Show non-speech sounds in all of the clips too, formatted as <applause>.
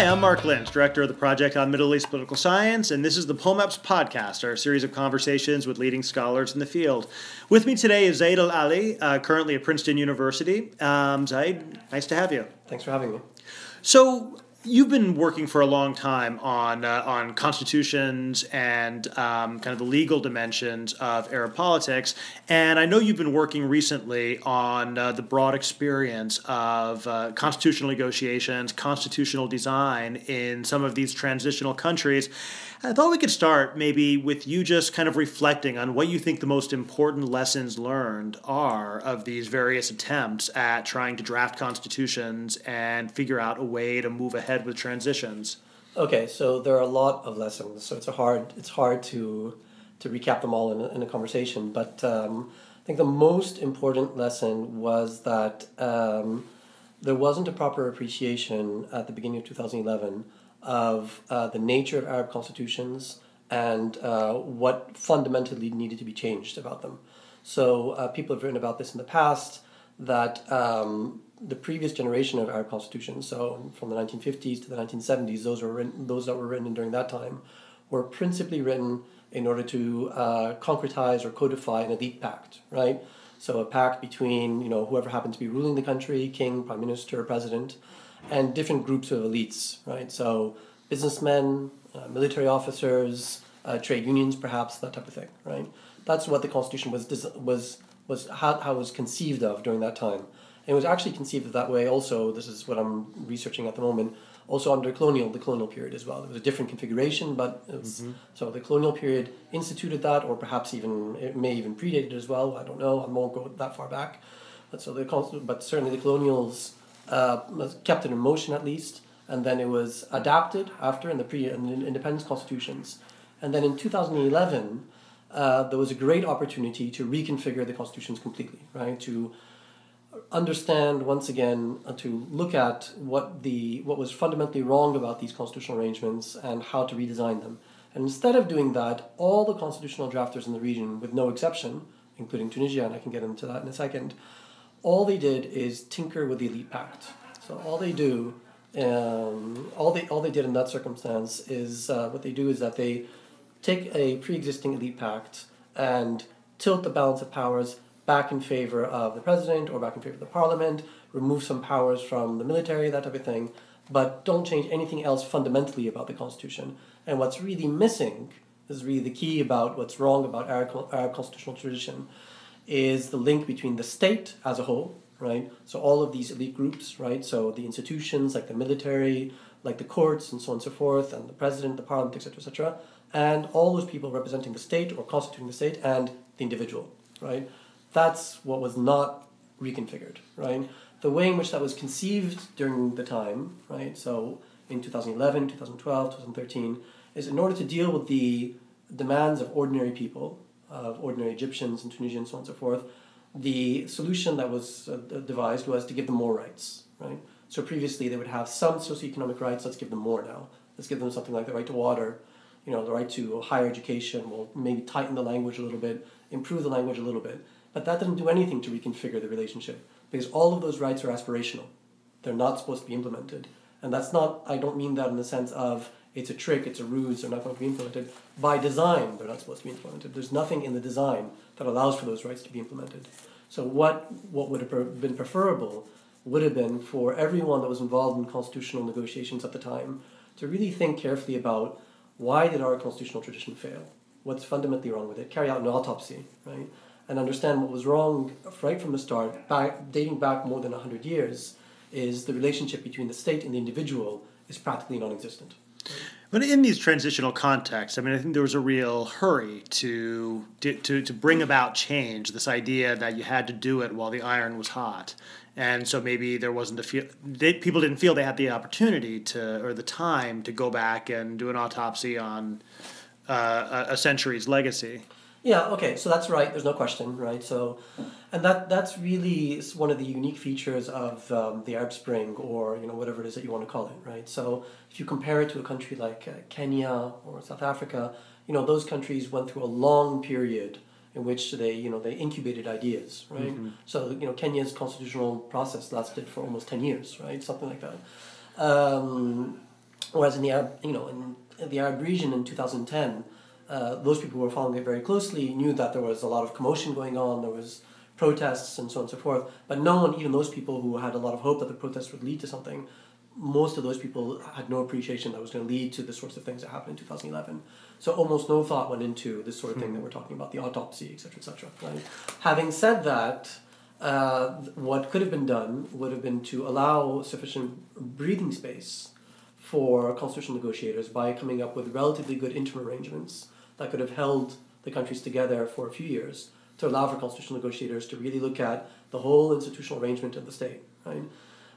Hi, I'm Mark Lynch, Director of the Project on Middle East Political Science, and this is the POMEPS Podcast, our series of conversations with leading scholars in the field. With me today is Zaid Al Ali, uh, currently at Princeton University. Um, Zaid, nice to have you. Thanks for having me. So, You've been working for a long time on uh, on constitutions and um, kind of the legal dimensions of Arab politics, and I know you've been working recently on uh, the broad experience of uh, constitutional negotiations, constitutional design in some of these transitional countries. I thought we could start maybe with you just kind of reflecting on what you think the most important lessons learned are of these various attempts at trying to draft constitutions and figure out a way to move ahead with transitions. Okay, so there are a lot of lessons, so it's a hard it's hard to to recap them all in a, in a conversation. But um, I think the most important lesson was that um, there wasn't a proper appreciation at the beginning of 2011 of uh, the nature of Arab constitutions and uh, what fundamentally needed to be changed about them. So uh, people have written about this in the past that um, the previous generation of Arab constitutions, so from the 1950s to the 1970s, those were written, those that were written during that time, were principally written in order to uh, concretize or codify an elite pact, right? So a pact between you know whoever happened to be ruling the country, king, prime minister, president, and different groups of elites, right? So businessmen, uh, military officers, uh, trade unions, perhaps that type of thing, right? That's what the Constitution was was was how, how it was conceived of during that time. And it was actually conceived of that way. Also, this is what I'm researching at the moment. Also under colonial, the colonial period as well. It was a different configuration, but mm-hmm. so the colonial period instituted that, or perhaps even it may even predate it as well. I don't know. I won't go that far back. But so the but certainly the colonials uh, kept it in motion at least, and then it was adapted after in the pre in the independence constitutions, and then in 2011 uh, there was a great opportunity to reconfigure the constitutions completely, right? To understand once again, uh, to look at what the what was fundamentally wrong about these constitutional arrangements and how to redesign them. And instead of doing that, all the constitutional drafters in the region, with no exception, including Tunisia, and I can get into that in a second, all they did is tinker with the elite pact. So all they do, um, all they all they did in that circumstance is uh, what they do is that they take a pre-existing elite pact and tilt the balance of powers back in favor of the president or back in favor of the parliament, remove some powers from the military, that type of thing, but don't change anything else fundamentally about the constitution. And what's really missing is really the key about what's wrong about Arab constitutional tradition is the link between the state as a whole, right? So all of these elite groups, right? So the institutions like the military, like the courts, and so on and so forth, and the president, the parliament, etc., etc., and all those people representing the state or constituting the state and the individual, right? That's what was not reconfigured, right? The way in which that was conceived during the time, right? So in 2011, 2012, 2013, is in order to deal with the demands of ordinary people, of ordinary Egyptians and Tunisians, so on and so forth, the solution that was uh, devised was to give them more rights, right? So previously they would have some socioeconomic rights, let's give them more now. Let's give them something like the right to water, you know, the right to higher education, we'll maybe tighten the language a little bit, improve the language a little bit. But that doesn't do anything to reconfigure the relationship because all of those rights are aspirational. They're not supposed to be implemented. And that's not, I don't mean that in the sense of it's a trick, it's a ruse, they're not going to be implemented. By design, they're not supposed to be implemented. There's nothing in the design that allows for those rights to be implemented. So what, what would have been preferable would have been for everyone that was involved in constitutional negotiations at the time to really think carefully about why did our constitutional tradition fail? What's fundamentally wrong with it? Carry out an autopsy, right? And understand what was wrong right from the start, back, dating back more than 100 years, is the relationship between the state and the individual is practically non existent. But in these transitional contexts, I mean, I think there was a real hurry to, to to bring about change. This idea that you had to do it while the iron was hot, and so maybe there wasn't a feel. They, people didn't feel they had the opportunity to or the time to go back and do an autopsy on uh, a century's legacy. Yeah. Okay. So that's right. There's no question, right? So, and that that's really one of the unique features of um, the Arab Spring, or you know whatever it is that you want to call it, right? So if you compare it to a country like uh, Kenya or South Africa, you know those countries went through a long period in which they you know they incubated ideas, right? Mm-hmm. So you know Kenya's constitutional process lasted for almost ten years, right? Something like that. Um, Whereas in the Arab, you know, in, in the Arab region in 2010, uh, those people who were following it very closely knew that there was a lot of commotion going on, there was protests and so on and so forth. But no one, even those people who had a lot of hope that the protests would lead to something, most of those people had no appreciation that was going to lead to the sorts of things that happened in 2011. So almost no thought went into this sort of thing that we're talking about, the autopsy, etc., etc. Right? Having said that, uh, what could have been done would have been to allow sufficient breathing space for constitutional negotiators by coming up with relatively good interim arrangements that could have held the countries together for a few years to allow for constitutional negotiators to really look at the whole institutional arrangement of the state, right?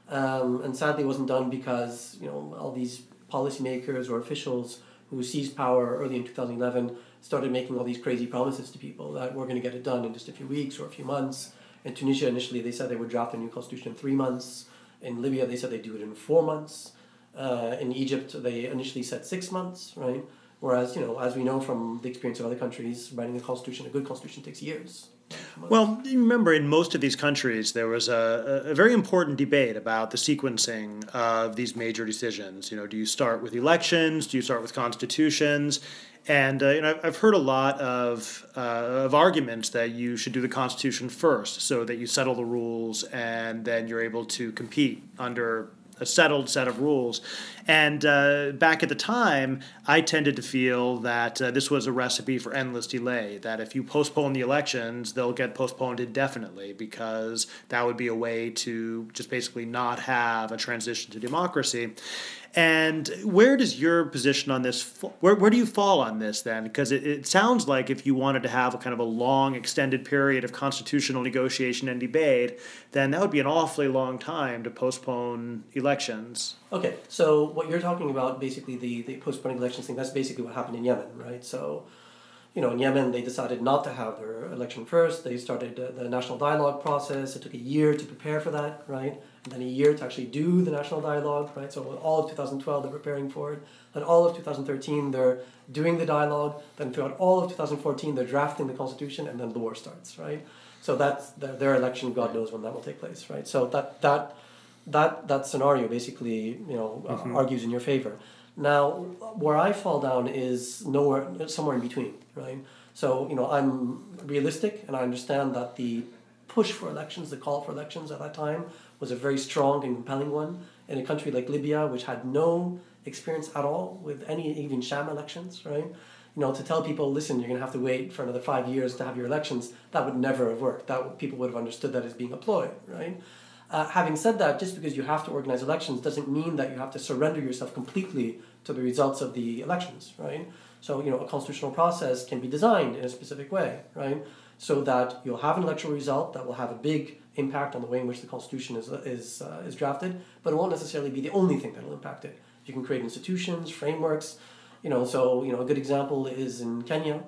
Um, and sadly, it wasn't done because you know all these policymakers or officials who seized power early in 2011 started making all these crazy promises to people that we're going to get it done in just a few weeks or a few months. In Tunisia, initially, they said they would draft a new constitution in three months. In Libya, they said they'd do it in four months. Uh, in Egypt, they initially said six months, right? Whereas, you know, as we know from the experience of other countries, writing a constitution, a good constitution, takes years. Well, you remember, in most of these countries, there was a, a, very important debate about the sequencing of these major decisions. You know, do you start with elections? Do you start with constitutions? And uh, you know, I've heard a lot of uh, of arguments that you should do the Constitution first, so that you settle the rules, and then you're able to compete under a settled set of rules. And uh, back at the time, I tended to feel that uh, this was a recipe for endless delay, that if you postpone the elections, they'll get postponed indefinitely because that would be a way to just basically not have a transition to democracy. And where does your position on this, where, where do you fall on this then? Because it, it sounds like if you wanted to have a kind of a long, extended period of constitutional negotiation and debate, then that would be an awfully long time to postpone elections. Okay, so what you're talking about, basically the, the postponing elections thing, that's basically what happened in Yemen, right? So, you know, in Yemen, they decided not to have their election first. They started the national dialogue process. It took a year to prepare for that, right? And then a year to actually do the national dialogue, right? So all of 2012 they're preparing for it. Then all of 2013 they're doing the dialogue. Then throughout all of 2014 they're drafting the constitution, and then the war starts, right? So that's their, their election. God knows when that will take place, right? So that that that that scenario basically you know uh, mm-hmm. argues in your favor. Now, where I fall down is nowhere, somewhere in between, right? So you know I'm realistic, and I understand that the push for elections, the call for elections at that time was a very strong and compelling one in a country like Libya, which had no experience at all with any even sham elections, right? You know, to tell people, listen, you're going to have to wait for another five years to have your elections, that would never have worked. That people would have understood that as being a ploy, right? Uh, having said that, just because you have to organize elections doesn't mean that you have to surrender yourself completely to the results of the elections, right? So, you know, a constitutional process can be designed in a specific way, right? So that you'll have an electoral result that will have a big impact on the way in which the Constitution is, is, uh, is drafted, but it won't necessarily be the only thing that will impact it. You can create institutions, frameworks, you know, so, you know, a good example is in Kenya,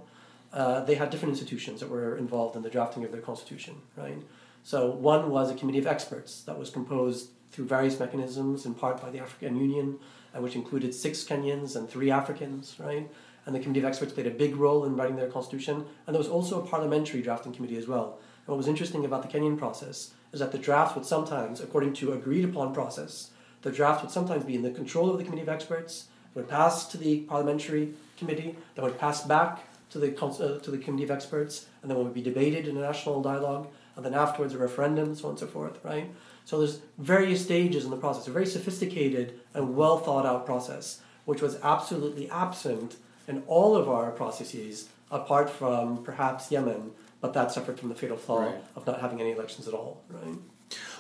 uh, they had different institutions that were involved in the drafting of their constitution, right? So one was a committee of experts that was composed through various mechanisms, in part by the African Union, uh, which included six Kenyans and three Africans, right? And the committee of experts played a big role in writing their constitution. And there was also a parliamentary drafting committee as well, what was interesting about the Kenyan process is that the draft would sometimes, according to agreed upon process, the draft would sometimes be in the control of the committee of experts, would pass to the parliamentary committee, that would pass back to the, uh, to the committee of experts, and then would be debated in a national dialogue, and then afterwards a referendum, so on and so forth, right? So there's various stages in the process, a very sophisticated and well thought out process, which was absolutely absent in all of our processes, apart from perhaps Yemen, but that suffered from the fatal flaw right. of not having any elections at all, right?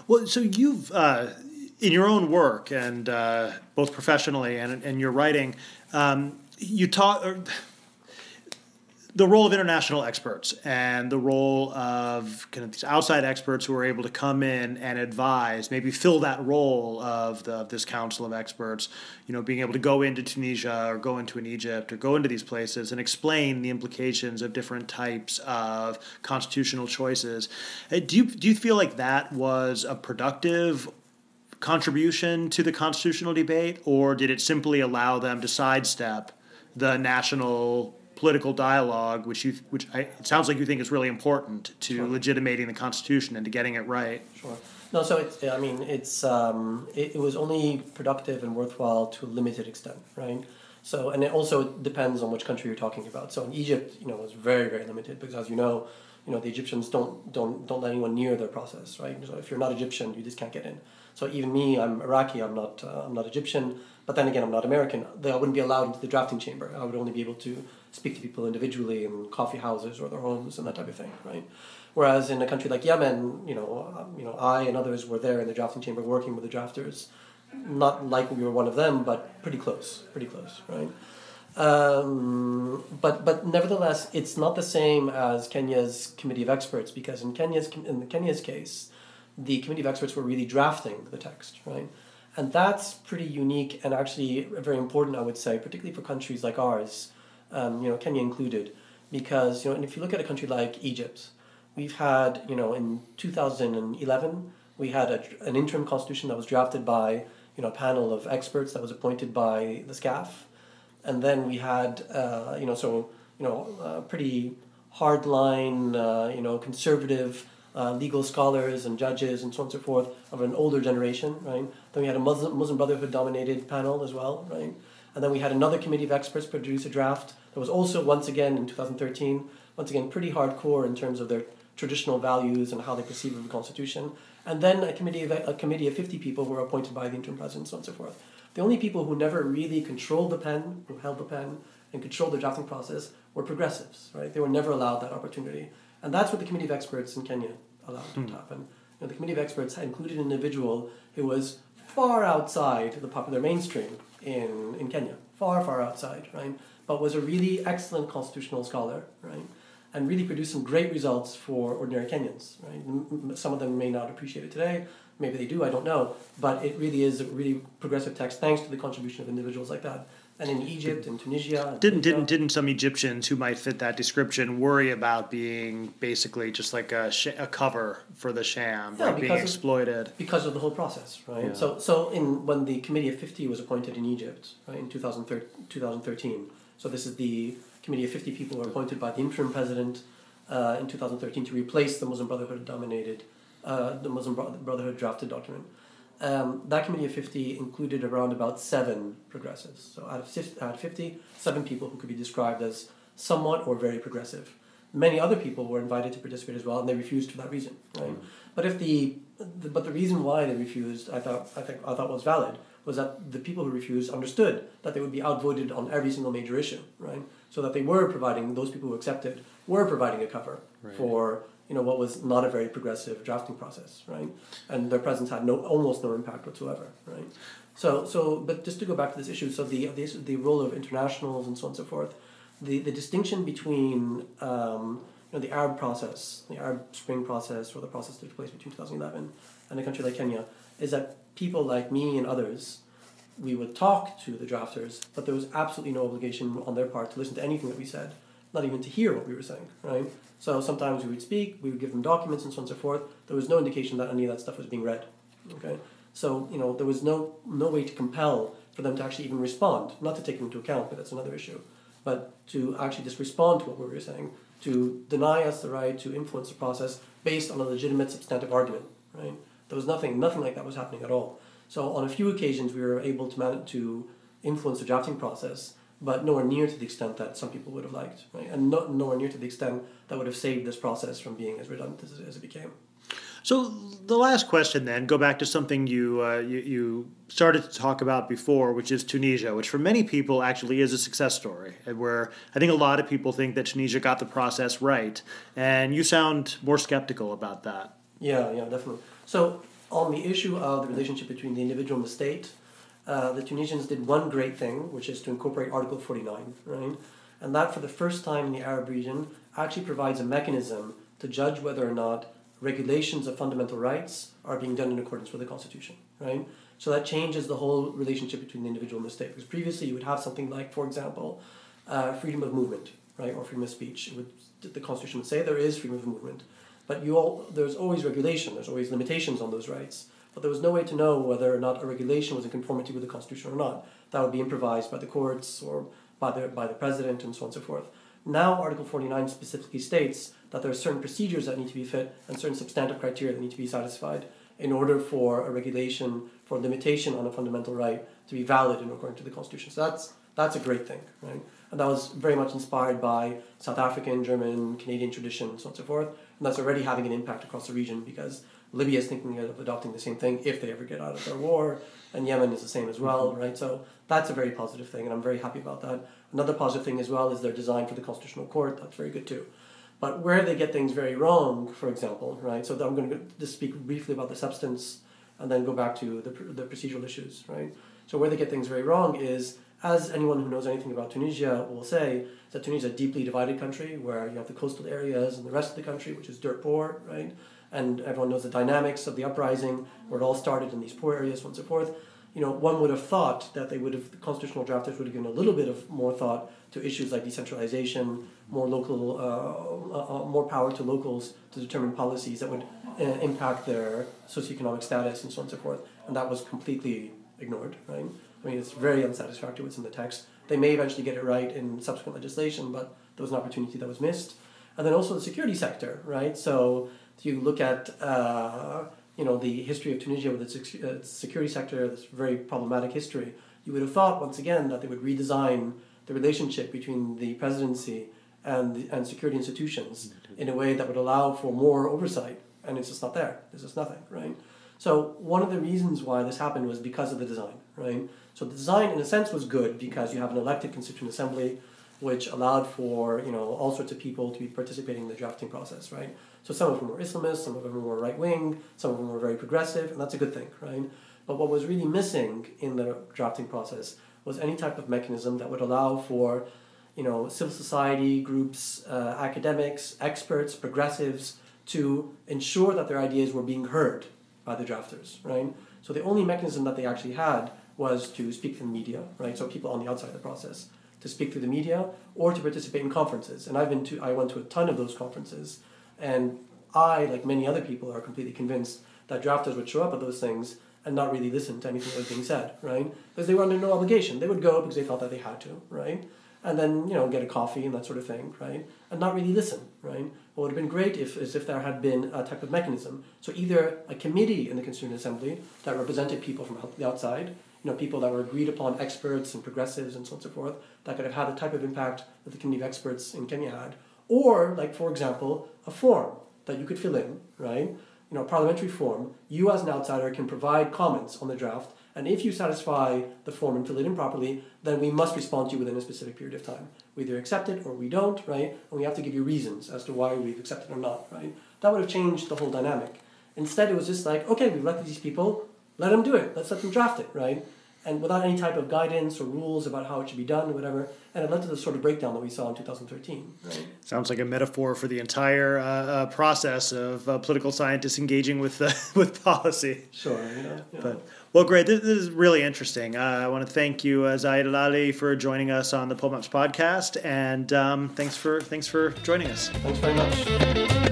Well, so you've uh, in your own work and uh, both professionally and and your writing, um, you talk the role of international experts and the role of kind of these outside experts who are able to come in and advise, maybe fill that role of, the, of this council of experts, you know, being able to go into Tunisia or go into an Egypt or go into these places and explain the implications of different types of constitutional choices. Uh, do you, do you feel like that was a productive contribution to the constitutional debate, or did it simply allow them to sidestep the national political dialogue, which you, which I, it sounds like you think is really important to sure. legitimating the Constitution and to getting it right. Sure. No, so it's, I mean, it's, um, it, it was only productive and worthwhile to a limited extent, right? So, and it also depends on which country you're talking about. So in Egypt, you know, it was very, very limited because as you know, you know, the Egyptians don't, don't, don't let anyone near their process, right? So if you're not Egyptian, you just can't get in. So even me, I'm Iraqi, I'm not, uh, I'm not Egyptian, but then again, I'm not American. I wouldn't be allowed into the drafting chamber. I would only be able to speak to people individually in coffee houses or their homes and that type of thing, right? Whereas in a country like Yemen, you know, um, you know, I and others were there in the drafting chamber working with the drafters, not like we were one of them, but pretty close, pretty close, right? Um, but but nevertheless, it's not the same as Kenya's committee of experts because in Kenya's in the Kenya's case, the committee of experts were really drafting the text, right? And that's pretty unique and actually very important, I would say, particularly for countries like ours, um, you know, Kenya included, because you know, and if you look at a country like Egypt, we've had, you know, in two thousand and eleven, we had a, an interim constitution that was drafted by you know a panel of experts that was appointed by the SCAF, and then we had uh, you know so you know pretty hardline uh, you know conservative uh, legal scholars and judges and so on and so forth of an older generation, right? Then we had a Muslim, Muslim Brotherhood dominated panel as well, right? And then we had another committee of experts produce a draft that was also once again in 2013, once again pretty hardcore in terms of their traditional values and how they perceive of the Constitution. And then a committee of a committee of 50 people were appointed by the interim president, so on and so forth. The only people who never really controlled the pen, who held the pen, and controlled the drafting process were progressives, right? They were never allowed that opportunity. And that's what the Committee of Experts in Kenya allowed hmm. to happen. You know, the Committee of Experts included an individual who was far outside the popular mainstream in, in Kenya, far, far outside, right? But was a really excellent constitutional scholar, right? And really produced some great results for ordinary Kenyans, right? Some of them may not appreciate it today, maybe they do, I don't know. But it really is a really progressive text thanks to the contribution of individuals like that and in Egypt and Tunisia. And didn't didn't didn't some Egyptians who might fit that description worry about being basically just like a, sh- a cover for the sham, yeah, like being exploited of, because of the whole process, right? Yeah. So so in when the Committee of Fifty was appointed in Egypt right, in 2013, so this is the Committee of Fifty people were appointed by the interim president uh, in 2013 to replace the Muslim Brotherhood dominated uh, the Muslim Brotherhood drafted document. Um, that committee of 50 included around about seven progressives. So out of, out of 50, seven people who could be described as somewhat or very progressive. Many other people were invited to participate as well, and they refused for that reason. Right? Mm. But if the, the, but the reason why they refused, I thought I think I thought was valid, was that the people who refused understood that they would be outvoted on every single major issue, right? So that they were providing those people who accepted were providing a cover right. for you know what was not a very progressive drafting process, right? And their presence had no almost no impact whatsoever, right? So so but just to go back to this issue, so the the, the role of internationals and so on and so forth, the the distinction between um, you know the Arab process, the Arab Spring process, or the process that took place between two thousand eleven and a country like Kenya, is that people like me and others. We would talk to the drafters, but there was absolutely no obligation on their part to listen to anything that we said not even to hear what we were saying, right? So sometimes we would speak, we would give them documents and so on and so forth. There was no indication that any of that stuff was being read, okay? So, you know, there was no, no way to compel for them to actually even respond, not to take them into account, but that's another issue, but to actually just respond to what we were saying, to deny us the right to influence the process based on a legitimate substantive argument, right? There was nothing, nothing like that was happening at all. So on a few occasions, we were able to manage to influence the drafting process, but nowhere near to the extent that some people would have liked, right? And not nowhere near to the extent that would have saved this process from being as redundant as, as it became. So the last question, then, go back to something you, uh, you, you started to talk about before, which is Tunisia, which for many people actually is a success story, where I think a lot of people think that Tunisia got the process right, and you sound more skeptical about that. Yeah, yeah, definitely. So on the issue of the relationship between the individual and the state, uh, the Tunisians did one great thing, which is to incorporate Article 49, right? And that, for the first time in the Arab region, actually provides a mechanism to judge whether or not regulations of fundamental rights are being done in accordance with the Constitution, right? So that changes the whole relationship between the individual and the state. Because previously you would have something like, for example, uh, freedom of movement, right, or freedom of speech. Would, the Constitution would say there is freedom of movement, but you all, there's always regulation. There's always limitations on those rights but there was no way to know whether or not a regulation was in conformity with the Constitution or not. That would be improvised by the courts or by the, by the president and so on and so forth. Now, Article 49 specifically states that there are certain procedures that need to be fit and certain substantive criteria that need to be satisfied in order for a regulation for limitation on a fundamental right to be valid and according to the constitution. So that's that's a great thing, right? And that was very much inspired by South African, German, Canadian tradition, and so on and so forth. And that's already having an impact across the region because Libya is thinking of adopting the same thing if they ever get out of their war, and Yemen is the same as well, mm-hmm. right? So that's a very positive thing, and I'm very happy about that. Another positive thing as well is their design for the Constitutional Court. That's very good too. But where they get things very wrong, for example, right? So I'm going to just speak briefly about the substance and then go back to the, the procedural issues, right? So where they get things very wrong is, as anyone who knows anything about Tunisia will say, that Tunisia is a deeply divided country where you have the coastal areas and the rest of the country, which is dirt poor, right? And everyone knows the dynamics of the uprising, where it all started in these poor areas, and so forth. You know, one would have thought that they would have, the constitutional drafters would have given a little bit of more thought to issues like decentralization, more local, uh, uh, uh more power to locals to determine policies that would uh, impact their socioeconomic status and so on and so forth. And that was completely ignored, right? I mean, it's very unsatisfactory what's in the text. They may eventually get it right in subsequent legislation, but there was an opportunity that was missed. And then also the security sector, right? So you look at uh, you know the history of Tunisia with its, its security sector, this very problematic history. You would have thought once again that they would redesign the relationship between the presidency and the, and security institutions mm-hmm. in a way that would allow for more oversight, and it's just not there. There's just nothing, right? So one of the reasons why this happened was because of the design, right? So the design, in a sense, was good because you have an elected constituent assembly, which allowed for you know all sorts of people to be participating in the drafting process, right? So some of them were Islamists, some of them were right wing, some of them were very progressive, and that's a good thing, right? But what was really missing in the drafting process was any type of mechanism that would allow for you know civil society groups, uh, academics, experts, progressives to ensure that their ideas were being heard by the drafters, right? So the only mechanism that they actually had was to speak to the media, right? So people on the outside of the process to speak through the media or to participate in conferences. And I've been to I went to a ton of those conferences, and I, like many other people, are completely convinced that drafters would show up at those things and not really listen to anything that was being said, right? Because they were under no obligation. They would go because they felt that they had to, right? And then, you know, get a coffee and that sort of thing, right? And not really listen, right? What would have been great if is if there had been a type of mechanism. So either a committee in the Constituent Assembly that represented people from the outside, you know, people that were agreed upon experts and progressives and so on and so forth, that could have had the type of impact that the committee of experts in Kenya had. Or, like, for example, a form that you could fill in, right? You know, parliamentary form. You as an outsider can provide comments on the draft and if you satisfy the form and fill it in properly, then we must respond to you within a specific period of time. We either accept it or we don't, right? And we have to give you reasons as to why we've accepted or not, right? That would have changed the whole dynamic. Instead, it was just like, okay, we've elected these people, let them do it. Let's let them draft it, right? And without any type of guidance or rules about how it should be done or whatever. And it led to the sort of breakdown that we saw in 2013. Right? Sounds like a metaphor for the entire uh, uh, process of uh, political scientists engaging with uh, <laughs> with policy. Sure. You know, yeah. But well, great. This, this is really interesting. Uh, I want to thank you, uh, Zaid Al Ali, for joining us on the POMEPS podcast, and um, thanks for thanks for joining us. Thanks very much.